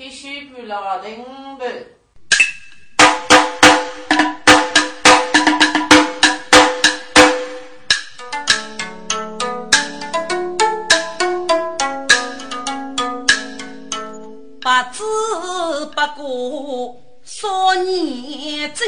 必须不拉丁不。不知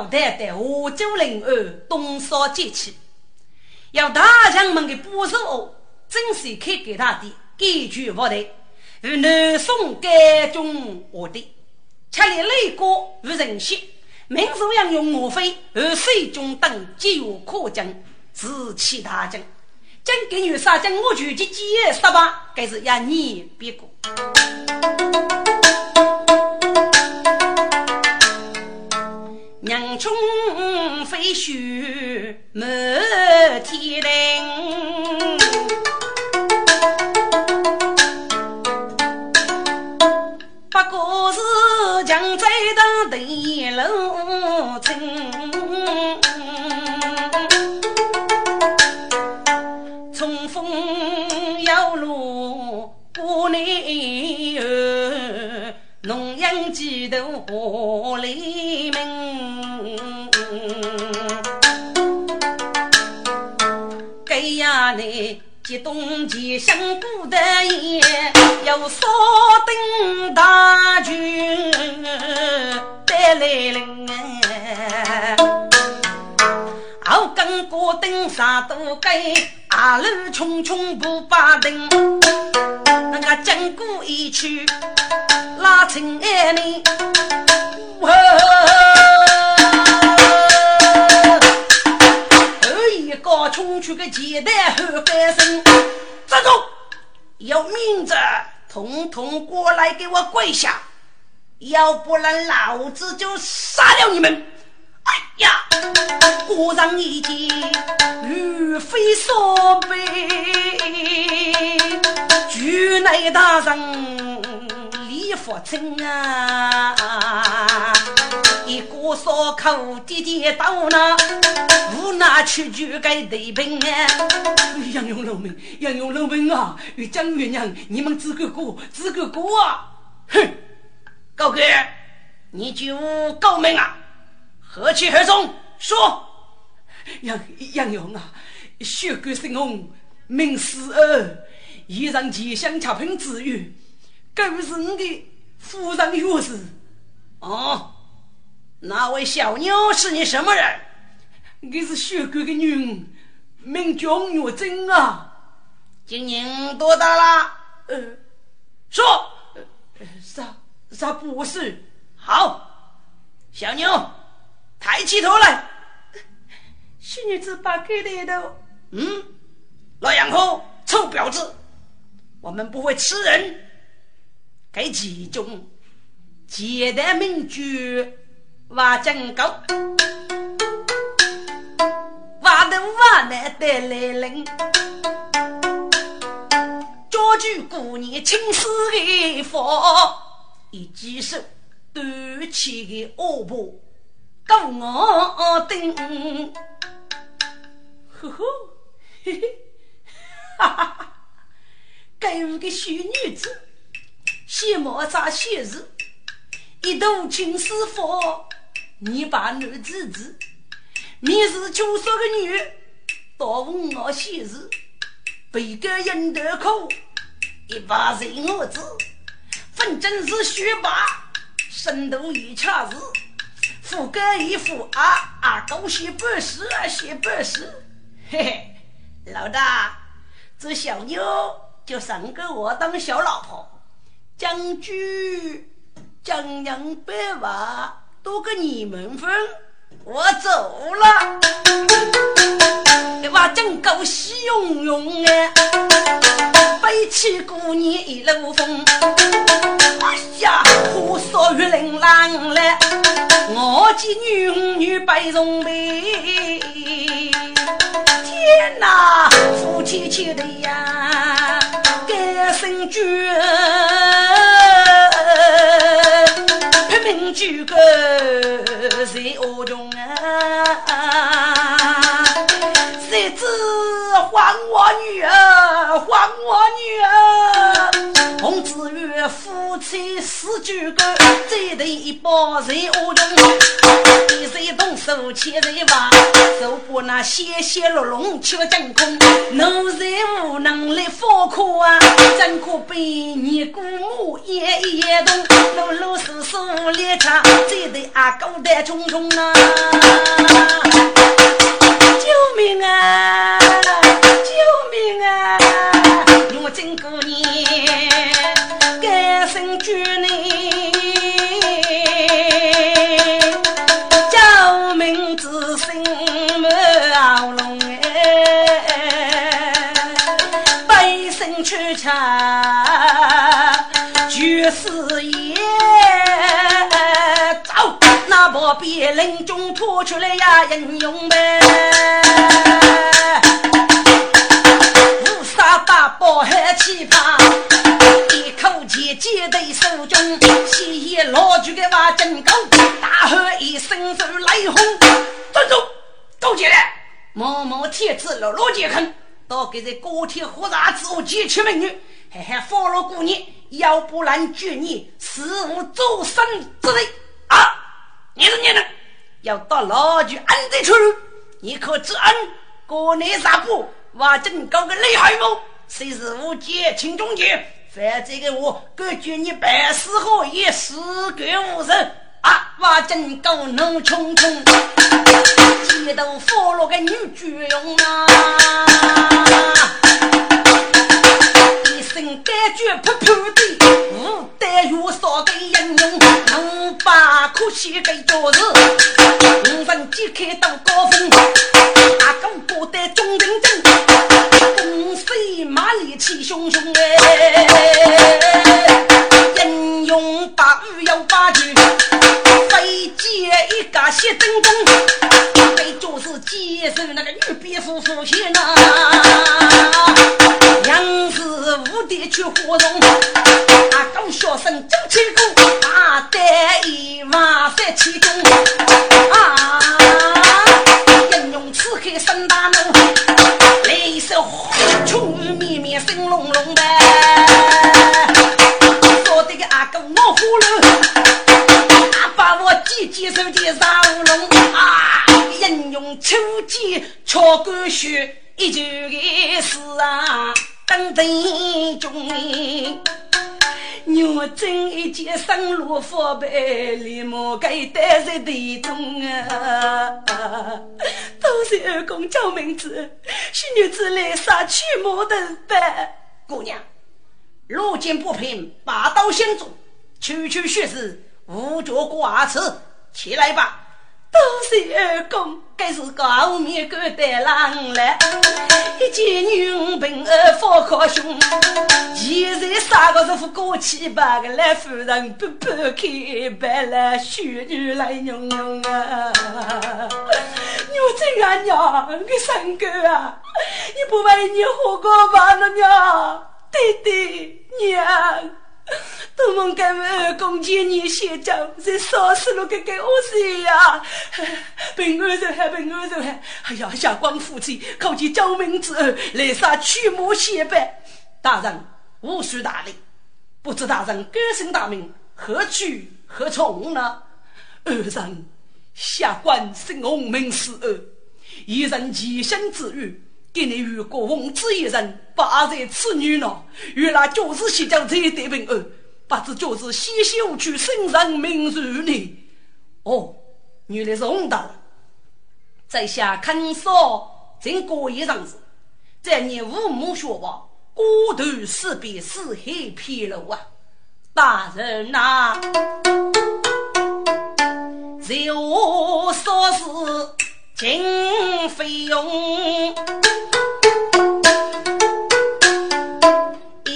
全国代代华州临安东烧节气，要大将们的保守。真是开给他的，根据我的，与南宋改中我的，吃力累过与人息，民族要用我非而水中等皆有可将，自其大将。将给女杀将我举的几夜十八，该是一年别过。冲飞雪满天棱不过是强摘得莲藕清净风摇落故人。游几头何里门？该呀你。激动前向古代言，要扫定大军带来人。后跟过登啥都该，阿路匆匆不把灯。那个经过一曲，拉成爱你。冲出个简单后翻身，站住！有命者统统过来给我跪下，要不然老子就杀了你们！哎呀，果然一见如非所悲，局内大人李福清啊！一个烧烤弟弟到那，无奈去就该对平啊！杨勇老民，杨勇老民啊！与江月娘，你们只个过，只个过啊！哼，高哥，你就高明啊！何去何从？说，杨杨勇啊，血骨深红，名死儿，一人吉祥恰品之语，该不是你的夫人岳氏？哦。那位小妞是你什么人？你是血哥的女儿，名叫岳珍啊。今年多大啦？呃，说，啥啥不是？好，小妞，抬起头来。小女子把开的头。嗯，老杨后，臭婊子，我们不会吃人。给其中简单名句。挖井沟，挖的挖难得来人，家具过年青丝的佛，一记手端起的恶婆高我顶，呵呵，嘿嘿，哈哈哈，该屋个小女子，先莫扎写字，一头青丝佛。你把男子子，你是九十个女，到问我写字，背个印头裤，一把人我子，反正是学霸，深度一恰子，富哥一副啊啊，都写本事啊，写本事，嘿嘿，老大，这小妞就赏给我当小老婆，将军将娘白娃。多个你们分，我走了。一把真狗喜涌涌哎，背起姑娘一路风。哎呀，火烧玉林郎来，我见女女白容美。天哪，夫妻情的呀，该命绝，拼命举个谁恶中啊？谁知还我女儿，还我女儿！红子月夫妻死举个，这头一包谁恶中？一谁动手，切谁挖？手把那鲜血落龙吃真空，奴才无能力放苦啊！真可悲，你姑母也一动，老老实实列车，这对阿狗胆冲冲啊！救命啊！就是也。走，那把别人中拖出来呀，英勇呗。五杀大宝还奇葩，一口气接在手中，西野老举个挖真高，大喝一声如雷轰，站住！勾起来！某某铁子落落杰坑，到给这高铁火炸之后劫取美女，还还放了姑娘，要不然举你死无周身之地啊！你是你人，要到老举安在处，你可知恩？国内啥不？挖真高个厉害么？谁是无节轻中节？反这个我感觉你办事好也死个无人啊！挖真高能冲冲，街头放了个女主用啊！一身感觉扑扑的，无带有少给人用，能把可惜给做事，五分揭开到高峰，阿公过得中人正，风飞马力气汹汹哎，英勇把雨要把军，飞接一个血灯中，被就是接受那个女蝙蝠夫妻呢。杨氏无敌去活动，阿狗小声走起鼓，大胆一马三七中，啊！英勇刺客三大怒，我姐姐手的杀乌龙啊！英勇出击敲干血，一句的是啊。等等中，我真一件生路佛背，立马该带在地中啊！都是二公叫名字，是女子来杀去魔的呗。姑娘，路见不平，拔刀相助，区区血事，无脚挂齿，起来吧。多谢二公，该是高面干带郎来，一见女平儿放靠胸，现在三个是副过气吧？个来夫人不不开白了，雪女来娘娘啊！娘亲啊娘，个三哥啊，你不为你活过吧？那娘，弟弟娘。都蒙该为二公见你先讲，在烧死了个个恶事呀！平安人还平安人还，哎呀，下官夫妻靠近救命之恩，来杀驱魔仙拜。大人无需大礼，不知大人高姓大名，何去何从呢？二人下官姓洪，名思二，一人吉祥之语，给你与国王之一人，八在此女呢。原来就是西江这对平安。不知就是西秀去生人名如呢？哦，原来是洪大人，在下看少正过一场子，在你父母学吧，孤头四边四海披露啊！大人呐，在我所事尽费用。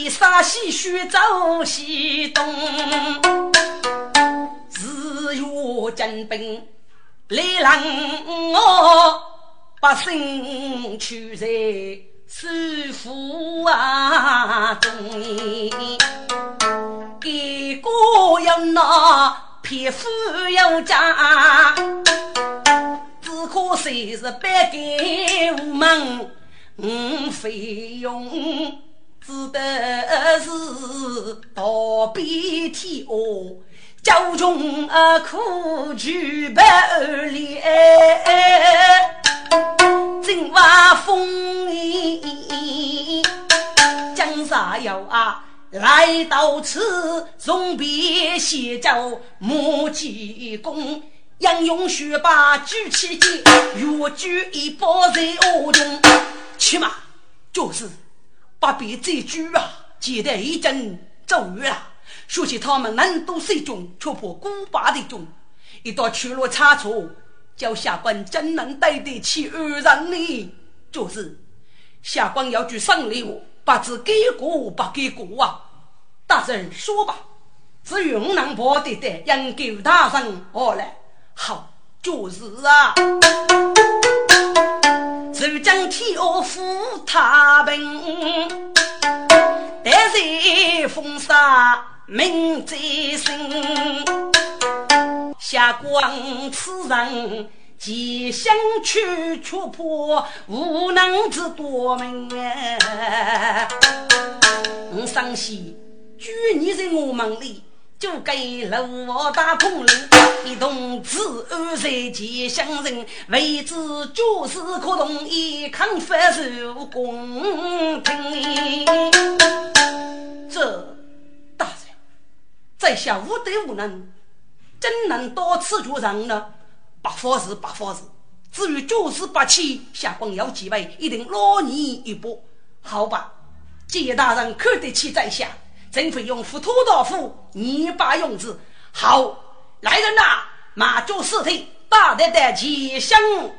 沙西须走西东，日月精兵来让我百姓去在师傅啊，中意给哥要拿皮肤要扎，只可惜是白给无门，嗯，费用只得是逃避天恶。教中啊，苦举百二里，正话风雨，江上有啊，来到此，从别写就莫急功，杨勇学把举起剑，越举一把在恶中，起码，就是把别这举啊，记得一阵走远了。说起他们难度水中，却破古巴的中，一道去路差错，叫下官怎能对得起二人呢？就是下官要去赏礼不知给过不给过啊！大人说吧，只云南破的的，应给大人好了。好，就是啊，就将天恶负他平，但是风沙。命在身，下官此人即想去却破，无能之多命啊！我伤心，举你在我门里，就给楼王打空人，一同自安在吉祥人，为之做事可同意，抗发受公平。这大人。在下无德无能，怎能多此绝人呢？不法事，不法事。至于九死八起，下官要几位，一定拉你一把。好吧，谢大人看得起在下，怎会用斧头刀斧泥巴用之？好，来人呐，马足四腿，大胆的齐向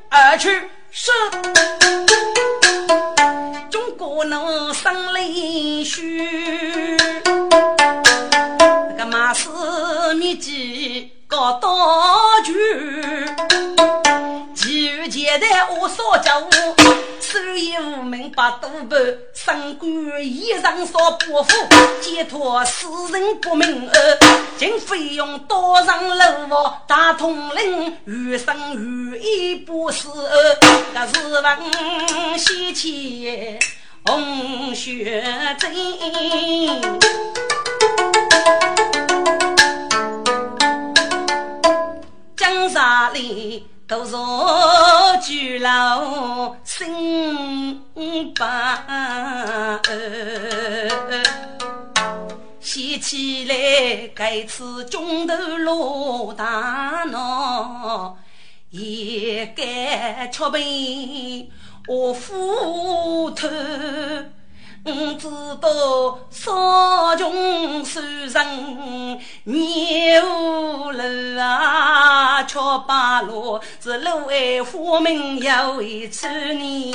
而去。是，中国能生雷须。那个马氏秘籍搞道具，其余前台我少教，收益无名百多半，身官衣裳少不富，解脱世人不明额，经费用多上楼房，大统领余生余义不是二，那是问西岐红雪珍。江山里都是巨老心白，想起来该次中头落大闹，也该吃杯我斧头。我知道少穷受人牛楼啊，却把路是路为花名要为处呢。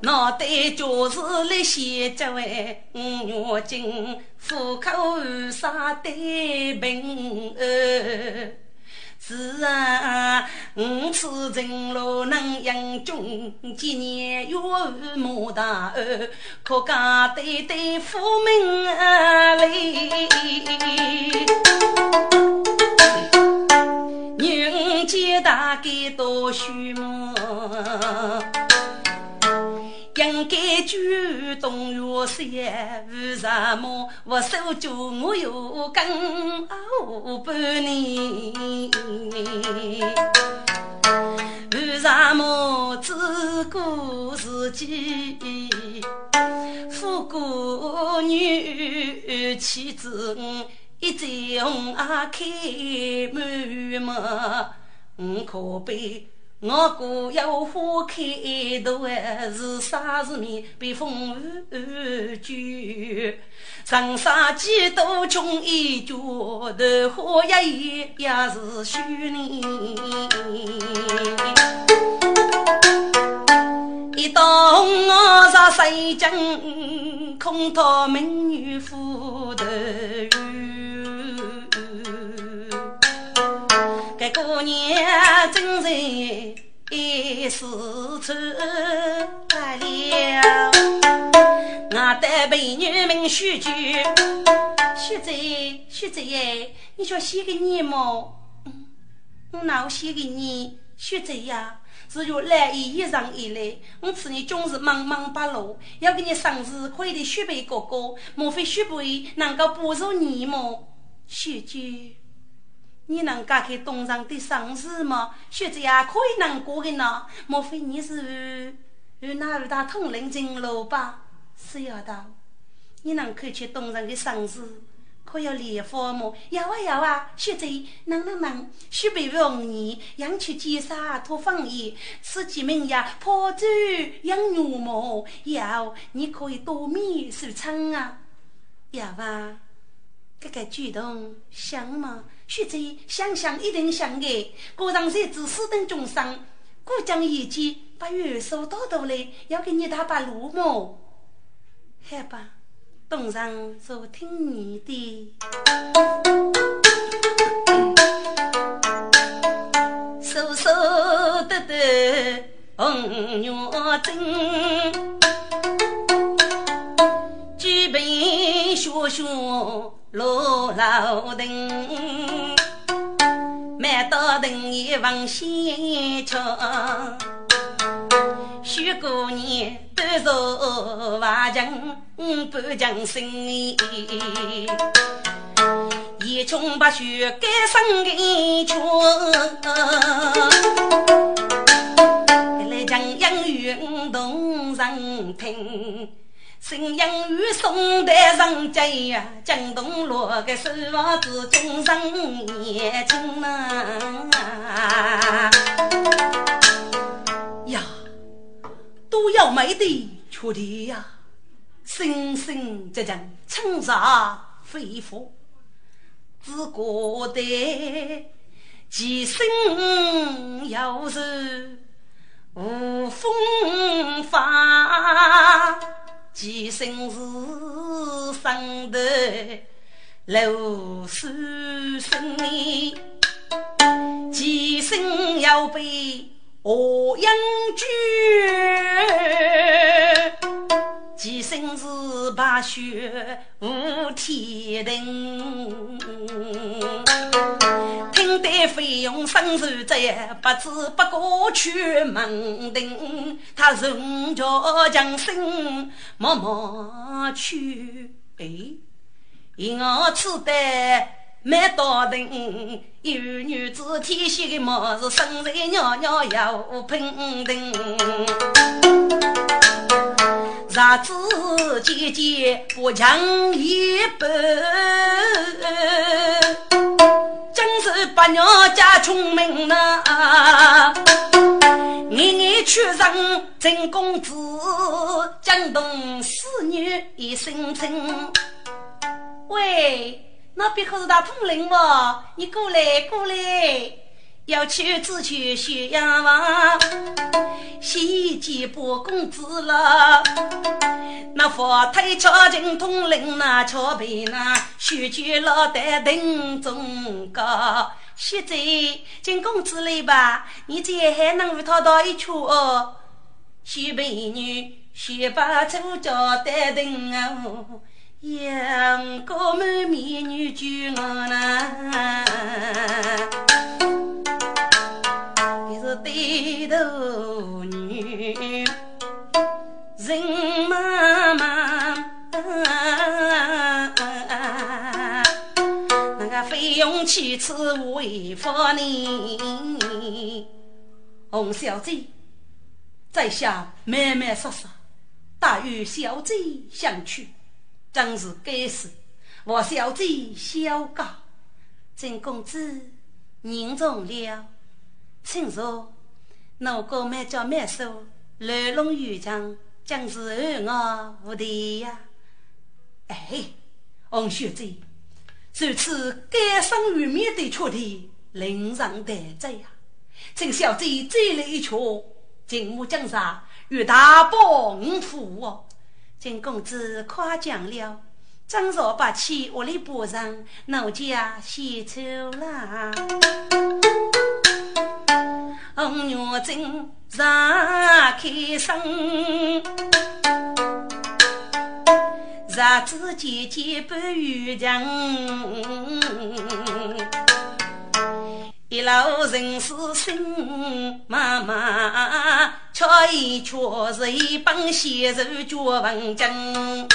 脑袋就是那些这位五月金，虎口杀得平儿。是啊，五次进路能英俊，几年月莫大儿，可家对对父命啊嘞。人间大概多虚梦。应该主动约些，为什么我手脚我有根后半年？为什么只顾自己？富贵女妻子一再红啊开满门，我可悲。我姑有花开头，是啥时面被风雨卷？人生几多穷一角，头花一叶也是虚呢。一到我上水井，空讨美女扶头这姑娘真是一时出来了。我的美女名须菊，须贼须贼耶，你说写给你么？我哪有写给你？须贼呀，只有来意一上一来，我此你总是忙忙不落，要给你生日快的许配哥哥，莫非许配能够帮助你么？须菊。你能嫁给东上的生日吗？学子呀，可以能过的呢。莫非你是与那与大同龄进路吧？是要的。你能看去东上的生日，可要礼花吗？要啊要啊，学子能能能，许备容易，养出结沙托芳叶，此几名呀，破竹养牛毛。要你可以多米收成啊。要啊，这个举动像吗？学者想想一定想的，果然在自私等众生，故将一计把元素打到来，要给你打把路么？好吧，东上就听你的。瘦瘦得得红月针，举杯学学罗老灯，买到灯一房先吃。许过年都说瓦匠不讲生，一穷八学该生个穷。来讲养育动人听。新阳与宋代上街呀，江东路个手房子终生年轻呐。呀，都要美的确的呀，声声这阵称杀肺腑，只觉得几声要是无风发。寄生是生的露水生呢？几生要被何人救？几生是白雪无天庭？听得费用生手在，不知不觉去门庭。他人叫江生默默去，哎，因我此代没到定，有女子天性的模子，生在袅袅要平等。日子渐渐不强一半，真是八娘家聪明呐！年年去上真公子，江东四女一声称。喂，那边可是大统领哇？你过来，过来。要去只去咸阳房，先见八公子了。那佛推敲进通灵那敲背那，许久老在等中高。现在进公子来吧，你这还能与他到一处哦？许美女，许把出家待等哦，阳光满面女眷我呐。对头女，人妈妈，那个费用妻子为夫你，洪小姐，在下慢慢说说，大与小姐相娶，真是该死。我小姐小高，真公子认中了。请坐，我哥满叫满手，来龙玉强，将是我无敌呀！哎，王学姐，如此甘生于面的缺点，令人得罪呀！请小姐再来一曲，金木江山与大帮扶哦！金公子夸奖了，张若八气屋里补上，奴家献丑了！红月正常开生，日子渐渐不如常。一路人事心茫茫，却也却是一帮闲人绝文经。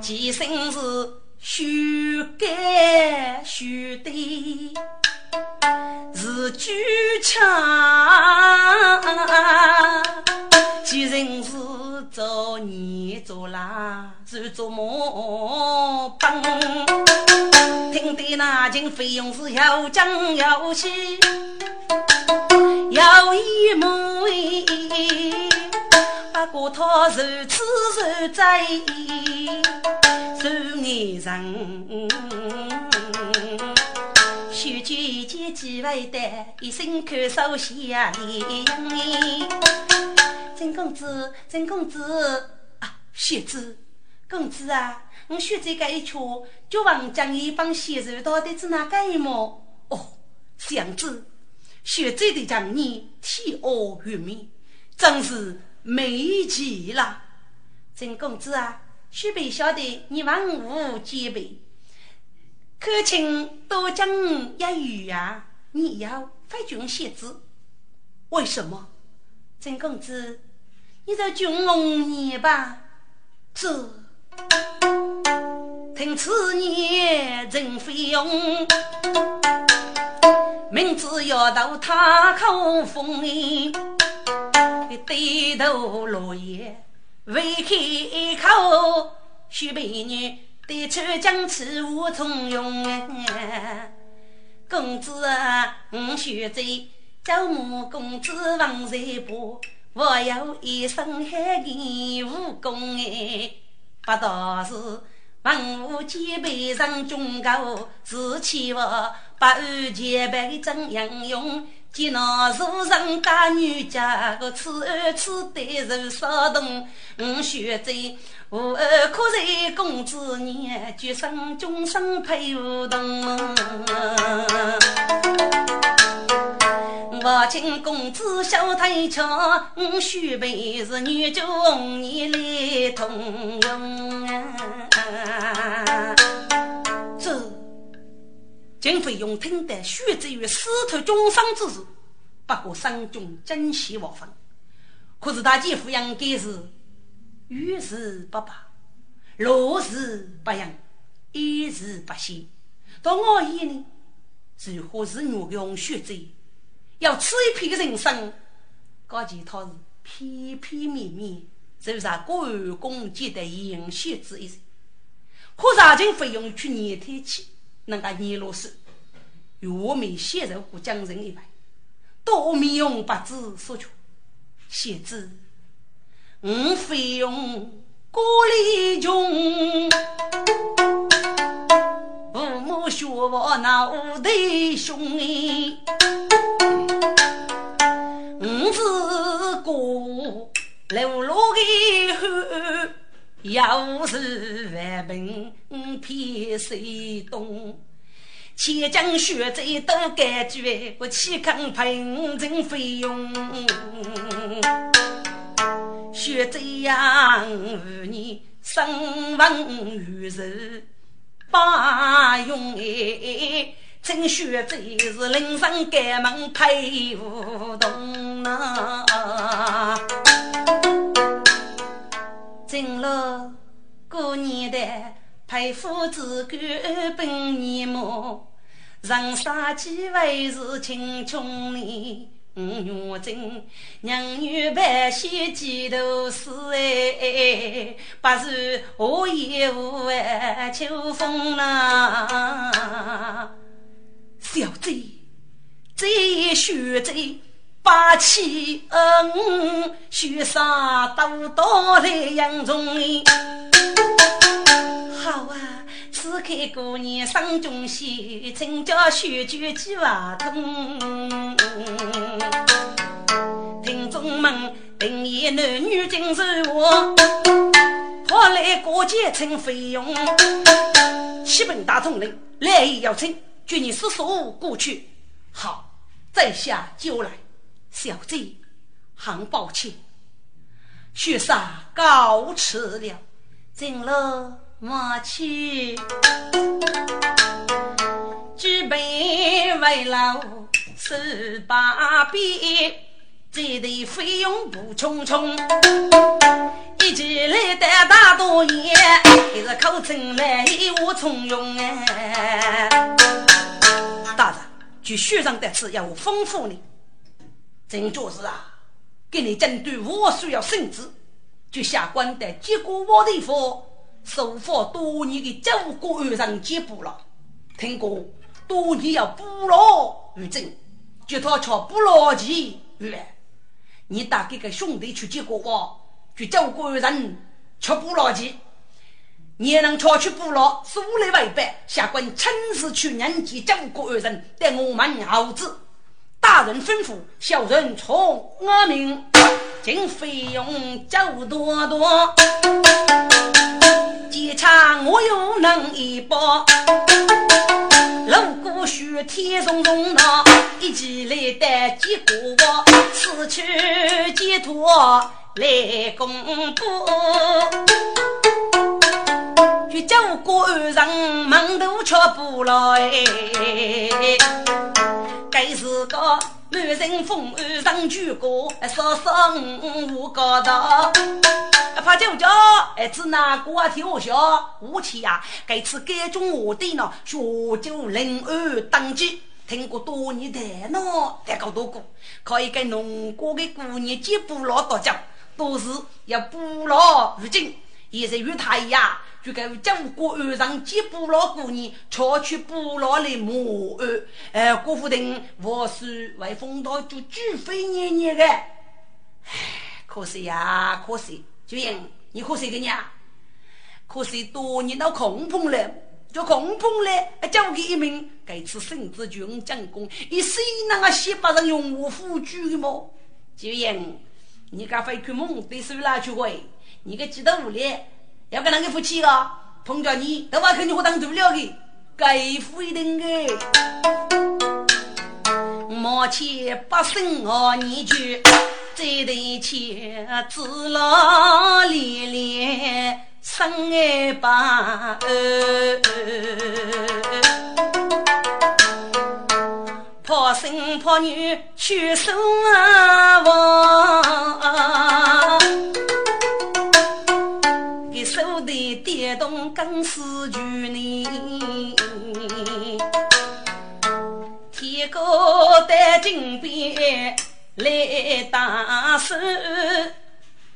其身是须干须对，是举枪。其人是做孽做蜡，是做木棒。听得那经费用是要讲要细，要一目不过他如此如在，如眼人。须见见几位的，一声口手下脸。曾公子，曾公子啊，雪子，公子啊。我学这一圈，就王将一帮先人到底是哪个一幕？哦，相子，学这的将你天奥玉面，真是美极了。曾公子啊，须备晓得你万物皆备，可请多讲一语啊！你要发军写字，为什么？曾公子，你在军龙年吧？这。听此言真费用，明知要到他口风雨，低头落叶未开口，许美女对出将此无从用。公子啊，我学在招募公子王在波，我有一身海义武功哎，不道是。万物皆备上中高，自欺我八万千百真英勇。见那书上大女家，个此儿此对如骚动。我学在无儿可在公子年，决生终生配无同。我请公子小台桥，我须备是女中你来同用啊！金飞勇听得血之于死徒终生之事，不过心中珍惜万分。可是他姐夫应该是遇事不怕，落事不扬，一事不喜。到我眼里，如何是女用血债？要吃一片人生，高见他是片片面面，就是关公级的英雄之一。可查经费用去年天起，那个年老师，我们先入过江人一位，多面用不知所求。先知，我费用孤立穷，父母学我那无头兄五子过流落的汉，要是万兵偏谁东？千将血债都感觉，我岂肯赔真费用？血债呀，五年生亡于世，八用哎。真学这是人生改门配梧桐呐，进了过年的配夫子干本年末，人生几回是青春年，五月正娘女百喜几头事哎，不是何夜无哎秋风呐。小贼，贼血贼，霸气恩，血杀刀刀来扬中。好啊，此刻过年上中喜，请叫血酒几瓦通。听众们，定言男女尽是我，跑来过节称费用，七本大统领来意要请。据你叔叔过去，好，在下就来。小贼，很抱歉，雪杀告辞了，进了马去，举杯为老十八变，这得费用不匆匆，一起来的大多年，一是口称来我从容哎。大人，据书上的词要我吩咐你，真就是啊，给你针对我需要圣旨，就下官的接过我的佛，受佛多年的九国二上接补了。听过多年要补牢于正，就他瞧补牢起来，你打给个兄弟去接过我，就九国二人吃补牢起。你也能巧去捕捞，数来为百。下官亲自去人间九国二人，带我们儿子。大人吩咐，小人从阿命，尽费用就多多。机场我又能一包，路过雪天松松那，一起来带几个我，此去寄托来公布。去九国二上门头吃不来，该是个满人风二上举过，说声五高道，怕舅舅儿子那个跳下武器呀，该次改中我的呢，学就零二登记，听过多年的呢，再搞多个，可以给农家的姑娘接不老多讲，都是要不老如今，也是与他一样。就该将国安上接捕老姑娘，巧去捕老来谋案。哎，郭富亭，我是为风道就举飞年年的。唉，可惜呀，可惜，九英，你可惜个娘？可惜多年到空棚了，就空棚了，交给一名该次孙子军将功，一谁那个西北人用我辅助的么？九英，你敢飞去梦对手拉去会？你个记得无咧？要跟那个夫妻个，碰着你，都把肯定会当做了的，该负一顿的。莫欠八生二年句，这对妻子老连连生爱把怕生怕女去守望。手的电动更是巨呢，天高带金边来打手，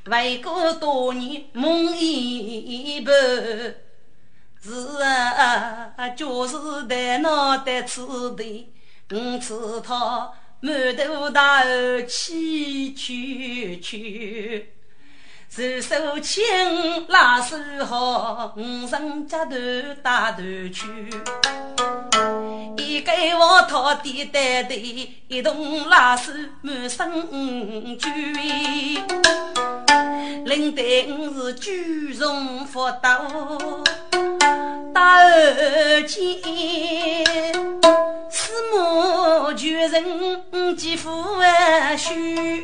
为国多年梦一半，是啊，就是在脑袋子的，我知他满头大汗气去去。手手牵，拉手好，五人接头打头去。一个我讨的带队，一同拉手满身酒。领队是举重佛道，大二肩，四目全人肌肤啊虚。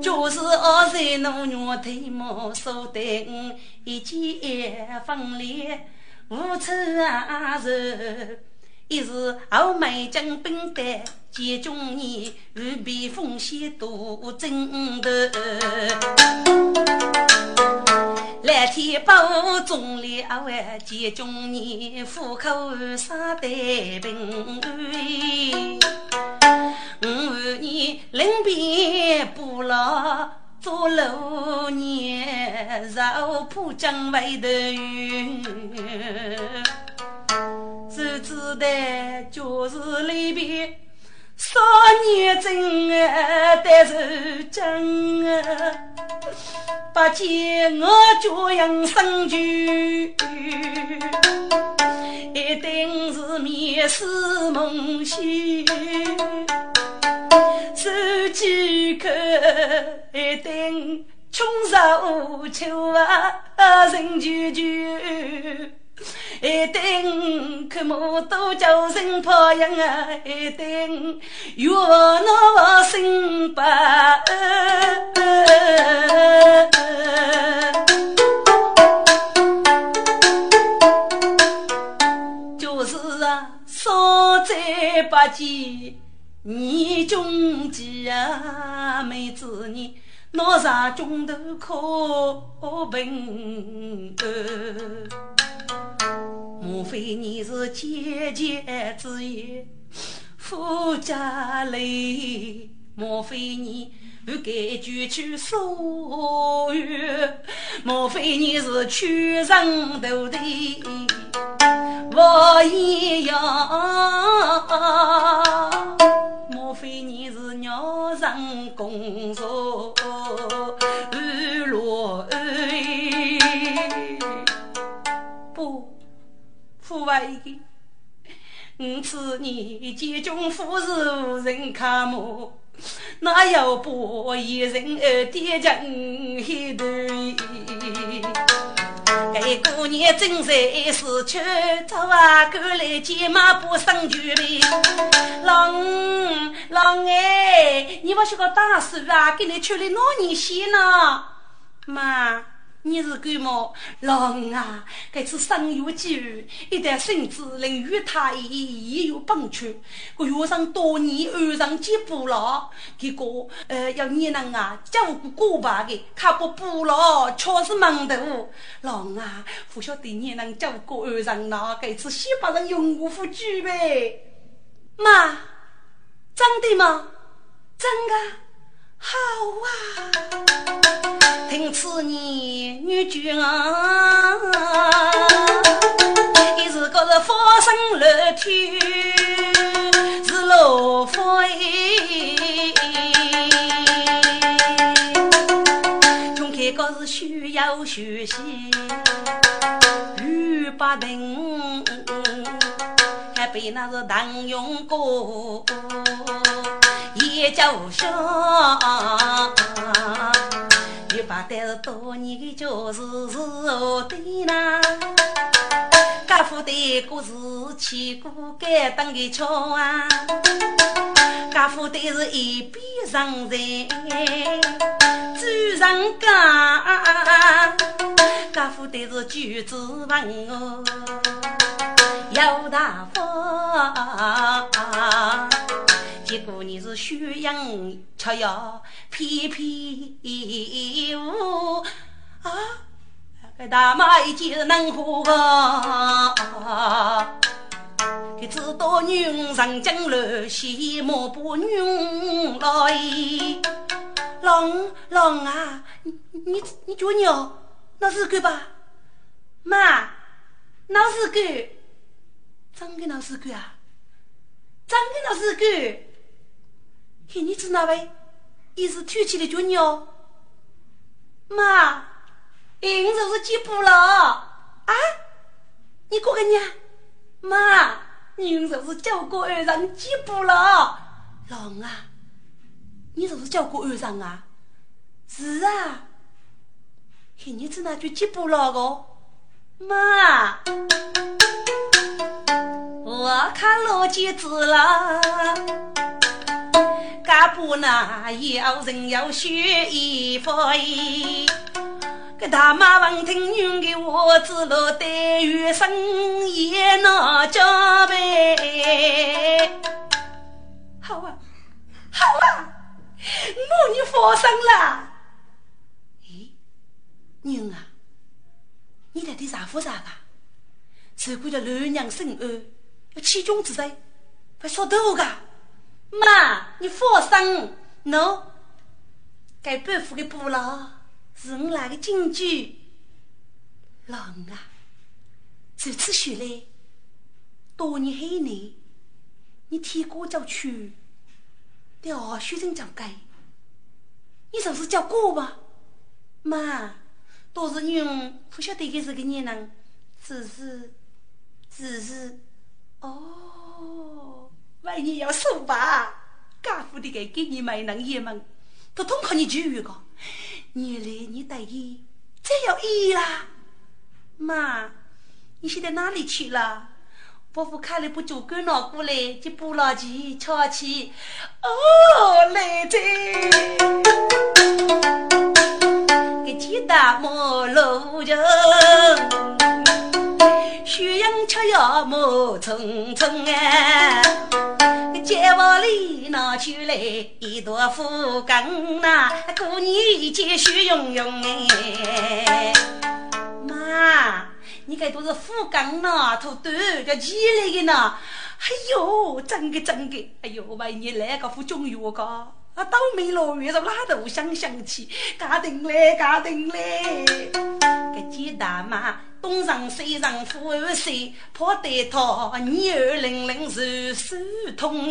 就是二岁奴女腿毛梳得一件分裂无处啊是，一是后美将兵带接中年，未必风险多真的。蓝天保重了万接中年，虎口杀得平五年临别不老，做六年绕浦江外头云。只知道就是离别，少年真啊，但是真啊，不见我这样生聚，一定是面试梦醒。手几口一定穷少无求啊，人久久一定看我多叫声跑样啊！一定有那心吧。就是啊，少在八几你中计啊，妹子你拿啥钟头可笨？莫非你是姐姐之言，富家来？莫非你不该举去所有？莫非你是屈人头的我一样？莫非你是鸟上公主为我此年结中夫是无人看母。哪有不一人儿爹将黑头？该过年正在市区，早啊赶来见马不生酒杯。郎郎哎，你不是个大叔啊，给你出来哪年戏呢？妈。你是干么？郎啊，这次生有机遇，一旦孙子能与他一也有帮助。我约上多年二上几步了，结果呃要你能啊照顾过把的，他不补了，却是忙头。郎啊，不晓得你能照顾二上哪？这次先把人用我夫举呗。妈，真的吗？真的，好啊。听此言，女眷啊，一是个是发生乐天，是罗非。从开个是需要学习，语不定，还被那是唐用过，也叫上。一把但是多年的旧事是何的呐？家父的故事起过该当的桥啊，家父的是一笔上人，主上讲，家父的是举子文哦，要大方。结果你是宣扬吃药偏偏误啊！个大妈一见能活个，给知道女上江楼西莫不女来。郎郎啊，你你你叫鸟，那是个吧？妈，那是个，真的那是个啊？真的那是个？看你子那位，也是吐起的叫鸟。妈，你就是进步了啊！你过个年，妈，你就是叫过二上进步了。郎啊，你就是叫过二上啊？是啊。看你子那就进步了个，妈，我看老姐子了。干部那要人要学衣服衣，个大妈闻听女的话，子了待遇生也难加倍。好啊，好啊，我你发生了。咦，娘啊，你到底啥夫啥个？只顾着老娘生儿，要起君之罪，不说头个。妈，你放心，喏，该背负的布劳是我那个金句。郎啊，这次学来多年后年，你替哥叫曲，调学成讲该，你说是叫哥吧？妈，都是你不晓得个是个年人，只是，只是，哦。万一要输吧，家父的给给你买能爷们，都通靠你教育个。你来你得意，真有意啦。妈，你现在哪里去了？伯父开了部酒馆拿过来，就不老钱敲起。哦，来着，给鸡蛋磨路人，血阳吃药磨匆匆哎。街房里拿出来一朵富冈呐，过年继续用用哎。妈。你该都是富冈呐，土豆叫起来的呢。哎呦，真的真的，哎呦，为你来个副中药个，啊，倒霉了，遇着拉都想想起，家定嘞，家定嘞。个鸡大妈东上西上富二岁，怕得他二零零是手痛。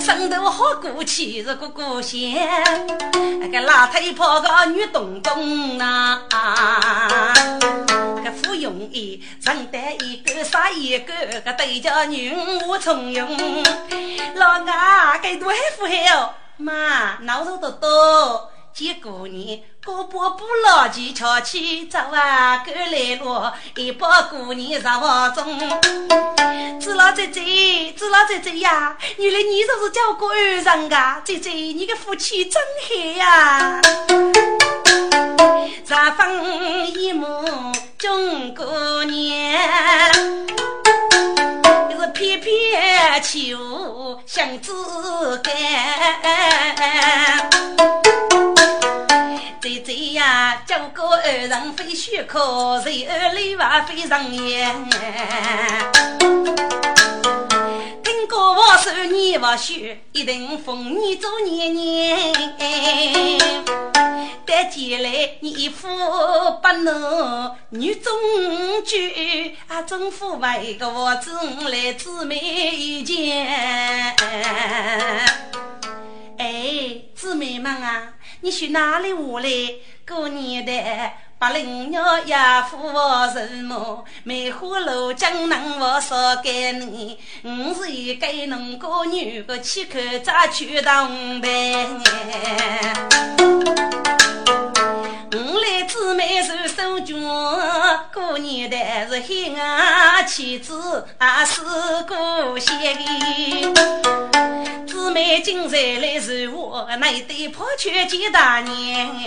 生头好过气是个个仙，那个拉腿跑个女东东呐，个芙蓉衣承担一个杀一个，个对家女我从容。老啊，该多还富哦，妈，脑子多多。几过年，哥伯不老几巧起，早啊过来了，一把过年上房中。子老姐姐，子老姐姐呀，原来你就是叫过儿人啊！姐姐，你个福气真好呀！茶风一幕中过年，翩起舞向子干。姐姐呀，九个二人非许可，谁二里外非常严。听过我说你不许，一定封你做年年。但将来你父不能女中举，啊，政府为个我子来姊妹一见。哎，姊妹们啊！你去哪里话来？过年的八零鸟也扶我什么？梅花鹿江南我说给你，我是一个农家女，个气口咋去当兵？我来姊妹手手绢，过年的是黑啊妻子啊是过节。姊妹今日来是我，那对破缺几大年。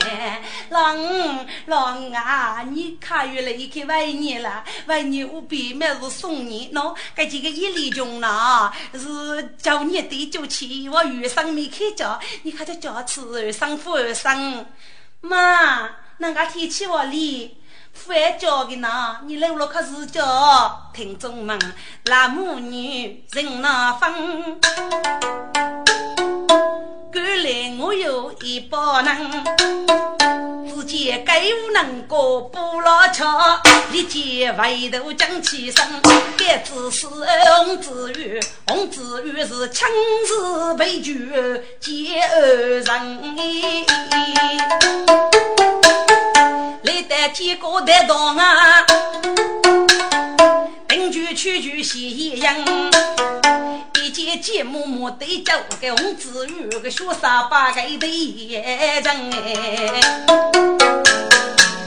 老五老五啊，你卡月来去外年了，外年我必每日送你。喏，这几个一粒穷呢，是叫你对酒气，我余生没开家，你看这家吃二生富二生。妈，那个天气我里，饭叫的呢？你来我可是叫听众们，那母女人那分。赶来我有一包能，只见该无能过不老巧，立即回头讲起身，该只是红子玉，红子玉是亲自被拒接二人。来得几个得当啊，定居区区西营。一见见木木对着个红子玉个学傻八个对人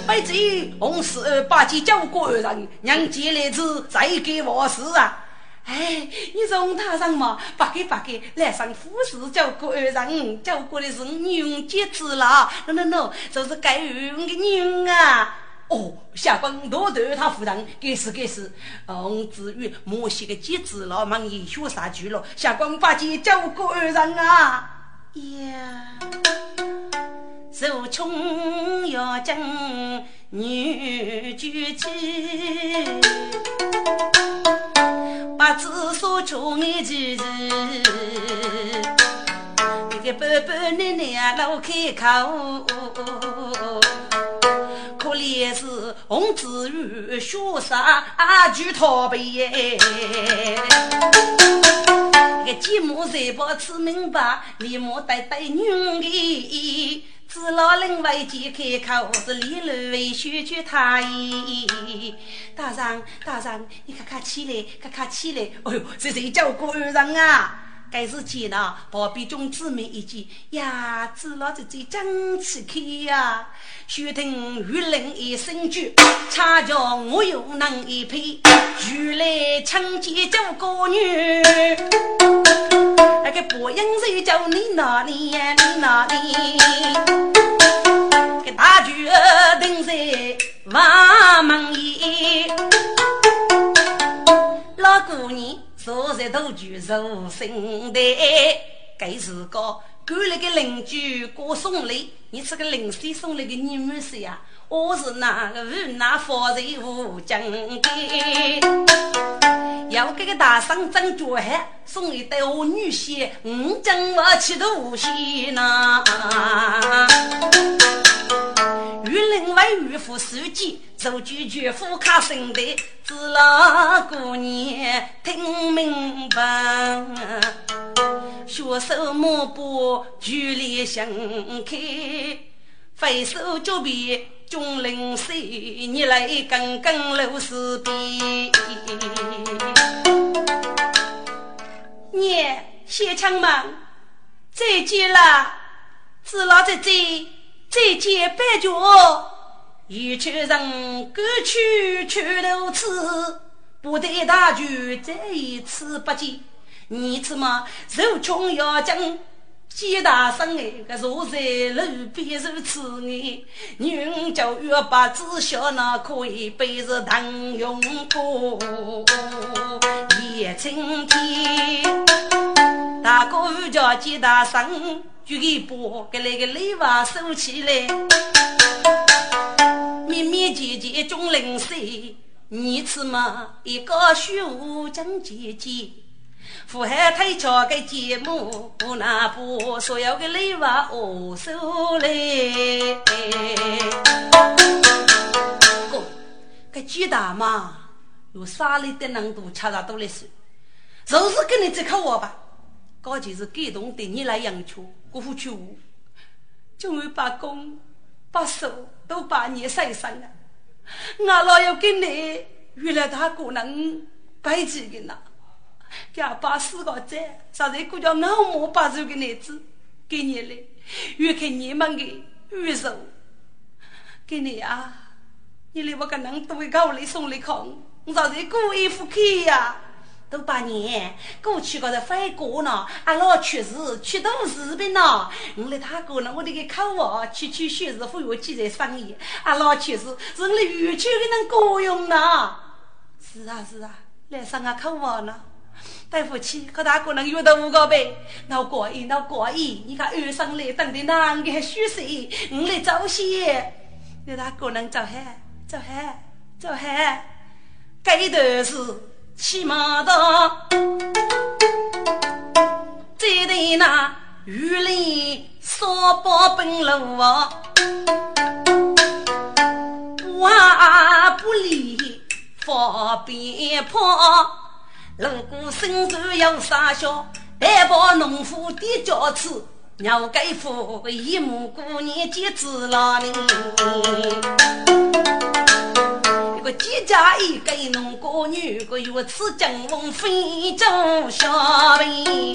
哎，这红十二八戒叫官人，娘接来子再给我事啊！哎，你从他上嘛，不给不给，来上富士叫官人，叫过的是女杰子了，no no no，就是该用的女啊。哦，下官多得他夫人，该死该死！红子玉莫写个机子老忙也学啥去了？下官八戒叫过二人啊！呀，受穷要将女举起，把子说出你句子，那个伯伯奶奶啊，老开口。可怜是红子玉学啥就逃避，个寂寞才把吃明白，立马带带女的，只老人为见开口，是立路为学句他意。大人大人，你看看起来，看看起来，哎呦，这谁叫官人啊？该是见呐，旁边众姊妹一见呀，知老子最争气开呀。须听玉林一声句，恰叫我又能一配，如来抢劫救个女。那个播音谁叫你哪里呀？你哪里？个大举定在万门里，老姑娘坐在头举入心台，该是个。赶来个邻居过送礼，你是个邻居送来个女婿是呀？我是那个无那发财无疆的，要给个大嫂张脚汉送一对我女婿，五斤我七度线呐。玉林为玉夫书记，奏句句夫卡生的，只老姑娘听明白。学手摸步，距离相开，挥手就别钟灵水，你来跟跟楼四边。娘，谢枪们，再见了，子老再见，再见白驹，一去人，各去去如此，不得大局，再一次不见。你怎么受穷要紧几大生哎？个坐在路边如此哎，女就要把子孝那可以背着当用过。夜晴天，大哥叫几大生，举个波给那个礼娃收起来，面面姐姐中零碎，你怎么一个虚无讲姐姐？富海推桥个节目，不拿不所有的礼物我收来。哥，个鸡蛋嘛，有沙里的难度，吃了多来说，就是跟你这口话吧。高就是感动的你来养出，辜负去我，就会把公把手都把你晒伤了。我老要跟你，原来他可能白起的呢。给把四个赞，实在估叫老母把这个男子给你了，越看你们的越瘦，给你啊！你来我个能多一个我来送来看，我实在过意不去呀！都八年过去个在翻过呢，阿老确实去都视频呢，我来他哥呢，我这个口啊，区区学士傅有几在生意，阿老确实是来越去的能够用呢。是啊是啊，来上个口啊呢。对不起，可大哥能约到五个呗？那过意，那过意。你看二上来等的哪个虚岁？我来早些，有大哥能走嗨，走嗨，走嗨。该的是骑马的，再对那玉林少保本路啊，哇不离方便跑。如果身上有啥小，担保农夫的家子，鸟给夫一亩过年节子了呢。一个几家一个农过女，个月此金翁非洲小妹，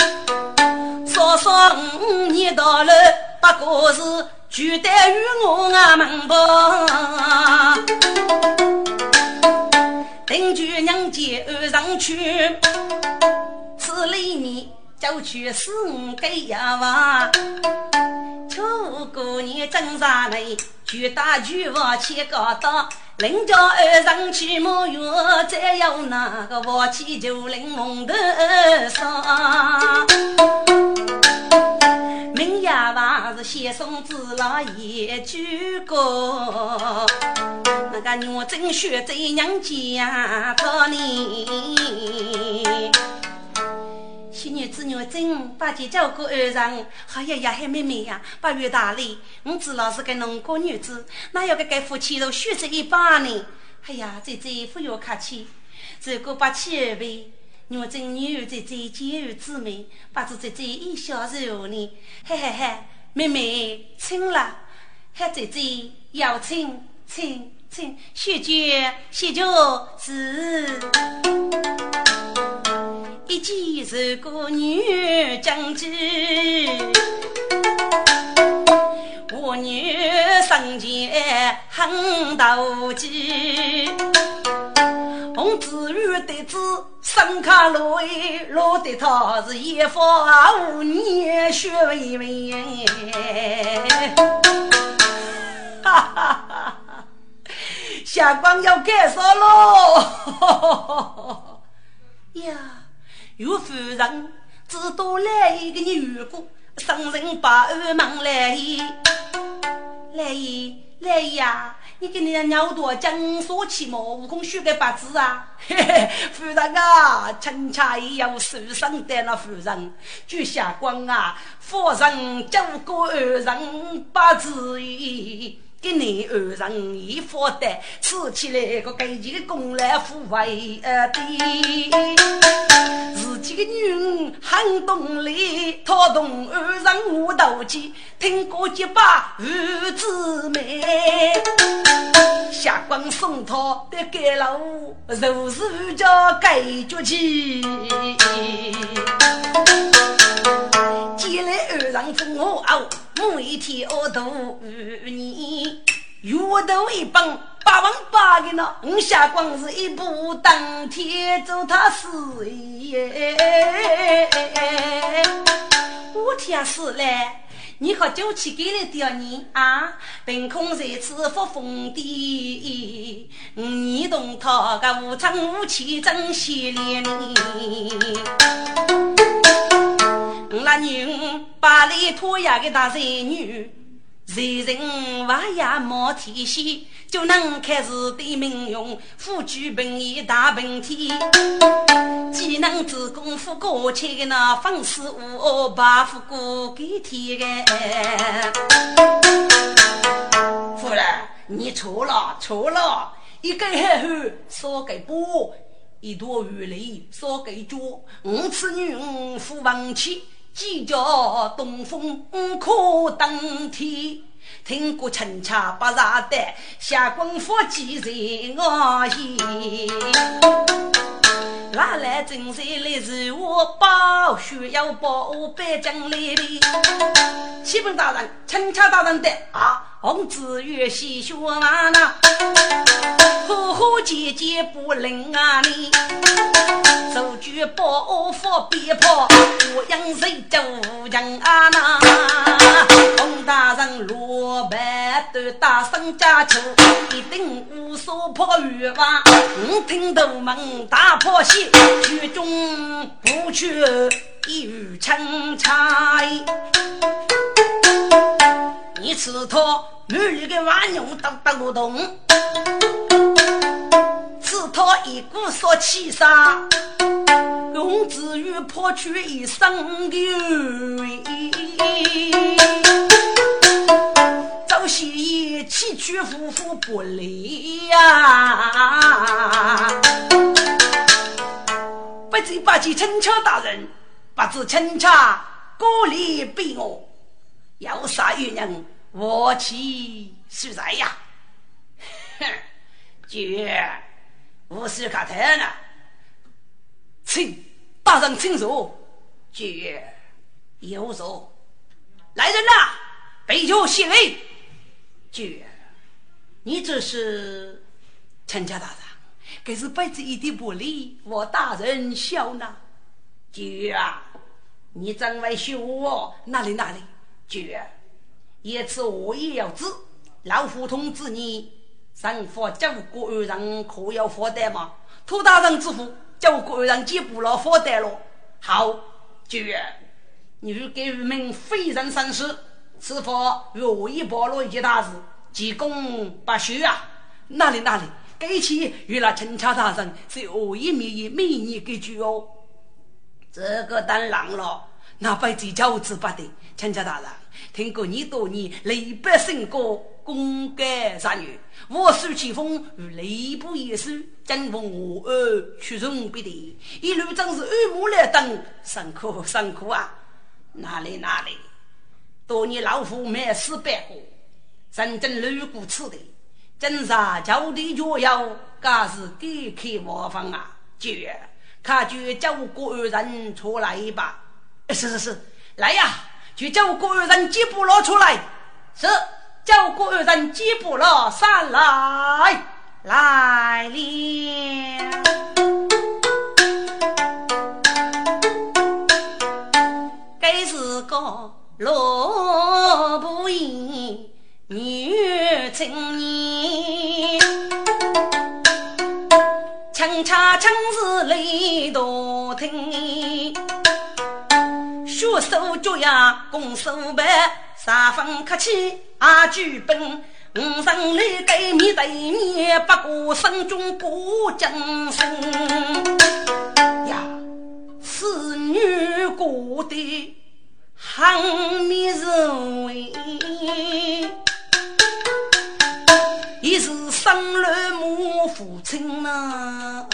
少少五年到了，不过是就待于我俺们吧。邻居娘家安上去，此里面就去四五个呀娃。秋过年正上来，就打菊花千高刀。邻家安上去木月，再有那个王气就临门头上。明夜娃是先生子老爷举过。那个娘真学在娘家讨你，新女子娘真把姐叫过二上，好呀呀嗨妹妹呀，八月大礼，我知老是个农家女子，哪有个给夫妻都学着一把呢？哎呀，姐姐不要客气，如果把气儿呗，娘真女儿姐姐见儿姊妹，把这姐姐一笑柔呢，嘿嘿嘿，妹妹亲了，喊姐姐要亲亲亲谢绝，谢绝是一见是个女将军。我女生前很妒忌，红子玉的子生卡罗伊，落得他是一夫五年学为文，哈哈哈哈！下官要改啥喽？呀，岳夫人只多来一个女姑。生人把二忙来意，来意来呀！你跟你的鸟多讲说起么？悟空学个八字啊！嘿嘿，夫人啊，陈家也有受伤的那夫人，就下官啊，夫人教过二人八字给你二人一发的，吃起来个给几个功来抚慰的，自己的女人很懂礼，他同二人舞斗鸡，听过结巴儿子美，下官送他的盖楼，如是叫盖脚起。既来二人封我傲。每天我都你月头一本八万八的呢，我下光是一步登天走他事业。我天是来，你喝酒去给了点你啊？凭空在此发疯的，你同他个无常无气真稀连你。那娘把里拖呀个大才女，人人娃呀没体系，就能开始对民用，夫举本意大本体，既能自功夫过去的那方式无把夫过给天个。夫人，你错了错了，一个海后少个波，一朵雨雷少个脚，五次女五夫王妻。几叫东风可登天，听过陈茶不杀的，下官佛几人我言。哪来真才来是我报需要报北京来的？启禀大人，陈茶大人的啊。红子月西雪那那，呼呼姐姐不灵啊你，手举宝斧鞭炮，我养谁就人啊那。洪大人罗板都大声家求，一定无所破玉瓦，我听头门大破鞋，曲中不去一语成才。你吃他满里的万牛都打不动，吃他一股杀气杀，公子玉破去一身的赵喜义气屈夫妇不离呀！不知八戒陈桥大人，不知陈桥孤立被我。有啥原因？我去是谁呀？哼，绝无事可谈了。请大人请坐。绝有座。来人呐，备酒谢礼。绝，你这是陈家大人，这是白子一点不礼，我大人笑纳。绝啊，你真会羞我？哪里哪里？绝！一次我也要知，老虎通知你，上佛九国二人可有负担吗？托大人之福，九国二人接不了负担了。好，绝！你给我们非人生事，是否愿意暴露一件大事？急功不休啊！哪里哪里？该起与那陈家大人是恶意灭意美女给句哦。这个当然了，那辈子教子不得。陈家大人，听过你多年雷百姓歌，功盖三月，我书起风与雷不言书，今逢我儿屈从必地，一路真是耳目来等，辛苦辛苦啊！哪里哪里，多年老夫没死百过，曾经路过此地，真是脚底脚油，更是给开茅房啊！绝，看就叫官人出来吧。是是是，来呀，就叫官人接不了出来。是，叫官人接不了上来，来了。该是个罗不言女青年，轻恰轻是泪多听，手脚呀共手背，三分客气啊举本，五声来对面对面，不过身中不精声呀，侍女过的。横面人为，已是生来母父亲呐。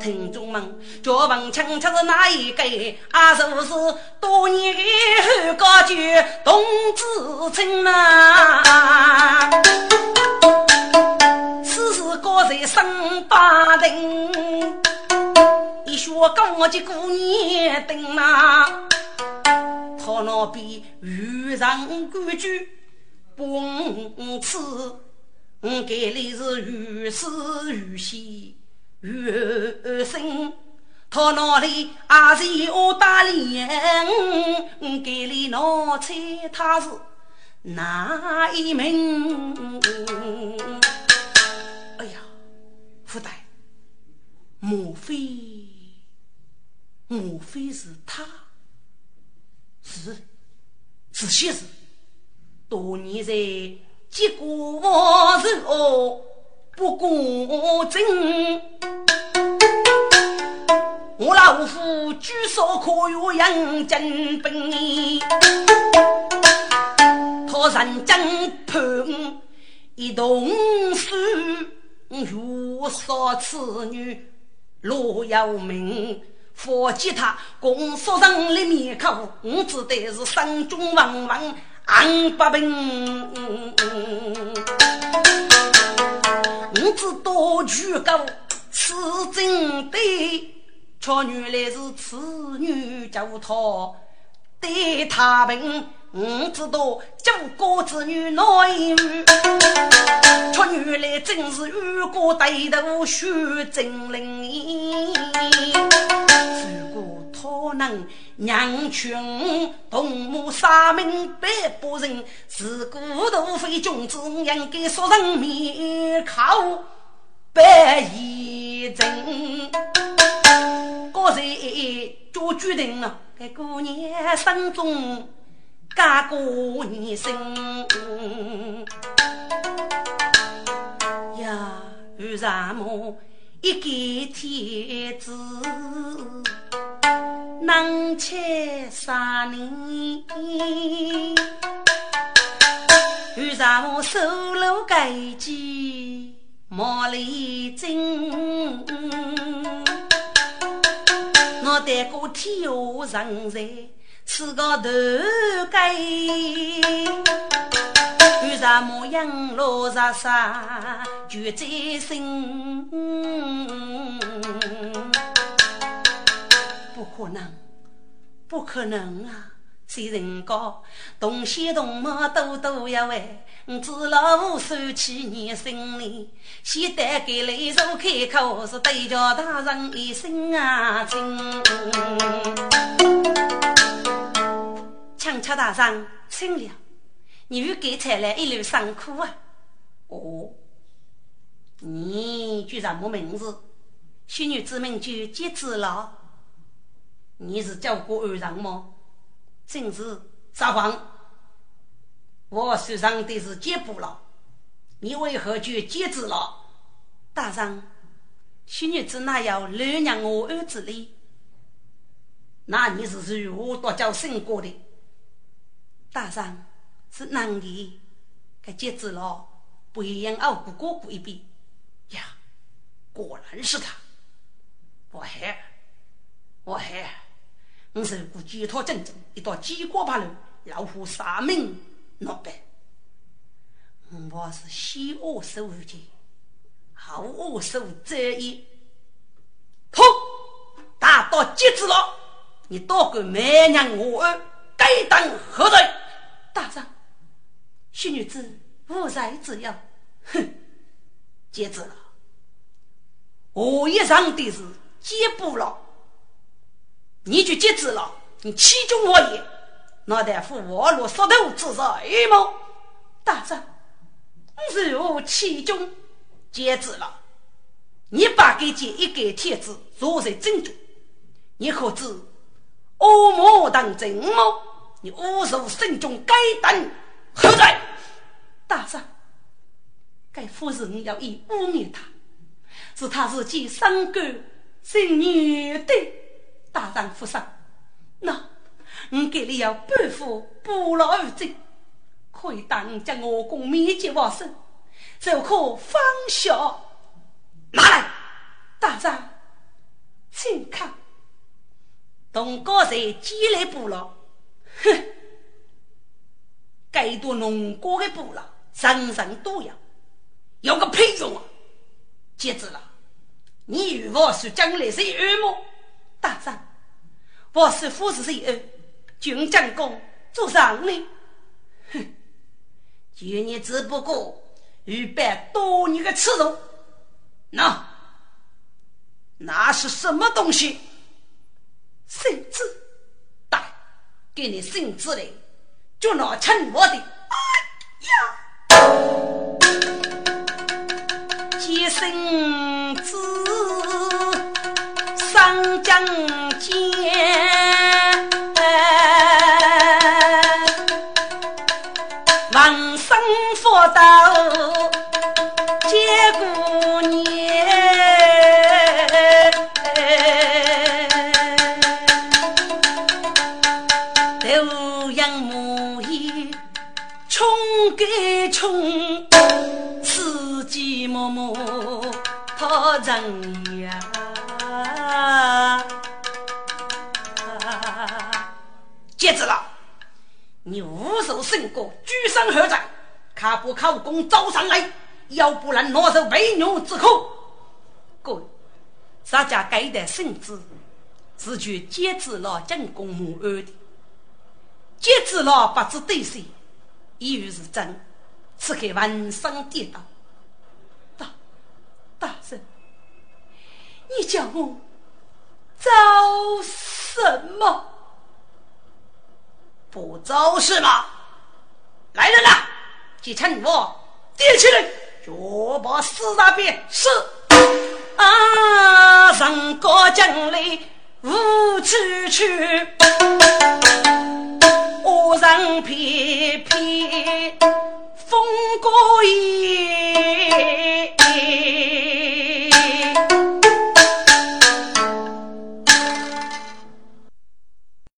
听众们，叫问清楚是哪一个？啊，是不是多年后高举同志称呐？此时高在生八定。你说跟我的姑娘等呐，他那边遇上规矩不吃，我给你是越死越喜越生，他那里还是有大脸，我给你拿菜他是哪一门？哎呀，福袋，莫非？莫非是他？是，是些是。多年在结果是哦不公正，我老夫举手可有杨金兵，他认真判一动手，如杀此女罗有名。佛吉他共说人的面孔，我只得是山中王王安不平。我只多句高此真对，却原来是此女叫他对他平。我知道九哥子女哪一女，却原来真是雨过对头雪真灵。如果他能让群同母杀命百不人，自古都非君子，应该说人面靠百一人。个人做决定了，该姑娘心中。家过年生呀，为什么一个天子能吃三年？为什么收了该鸡毛里针？我得过天下人才。是个头盖，为什么养老日杀就在心？不可能，不可能啊！谁人讲东西东么多多一位？我知老夫起你心里，先带给雷叔开口，是对着大人一声啊亲。强桥大上请了，你又给才来一路辛苦啊！哦，你叫什么名字？仙女之名就接子了。你是叫过二人吗？真是撒谎！我手上的是接不了，你为何就接子了？大人，仙女子哪有 lö 让我儿子哩？那你是如何多叫生过的？大人是男的，该接子了，不一样哦，不过过一遍呀，果然是他。我嗨，我嗨，我是个吉他正正，一道鸡瓜八路，老虎杀命闹白。我是先恶手的，后恶手这一，痛！大到截止了，你多管媚娘我儿，该当何罪？大人，许女子无才之有。哼，截止了。我一上的是接不了，你就截止了，你欺中我也，那得付我落石头之罪吗？大人，如何欺中？截止了，你把给姐一改帖子做在正中，你可知恶魔当真吗？你侮辱圣中该等何罪？大圣，该夫人要以污蔑他，是他自己伤肝生女的。大丈夫上，那我给你要半副不老二罪，可以当将我公灭绝亡身。就可放下，拿来，大人，请看。东哥在积累部落，哼，该多农过的部落，人人都要，有个屁用啊！接着了，你与我是将来谁二么？大人，我是夫子谁二？军将公做上呢？哼，就你只不过。预备多你个刺头，那那是什么东西？绳子，带给你绳子嘞，就拿称我的。哎呀，接绳子上将剑。佛道结过年，头仰木叶冲给冲，四季默默讨人呀。你无手胜过，居上何在？他不靠功招上来，要不然拿受为奴之苦。各位，咱家该的圣旨是去接旨了进宫母儿的，接旨了不知对谁，以为是真，此刻闻声跌倒。大大圣，你叫我招什么？不招是吗？来人呐！几趁我，点起来，脚把四大便是啊，上高将来无处去，我人偏偏风过叶。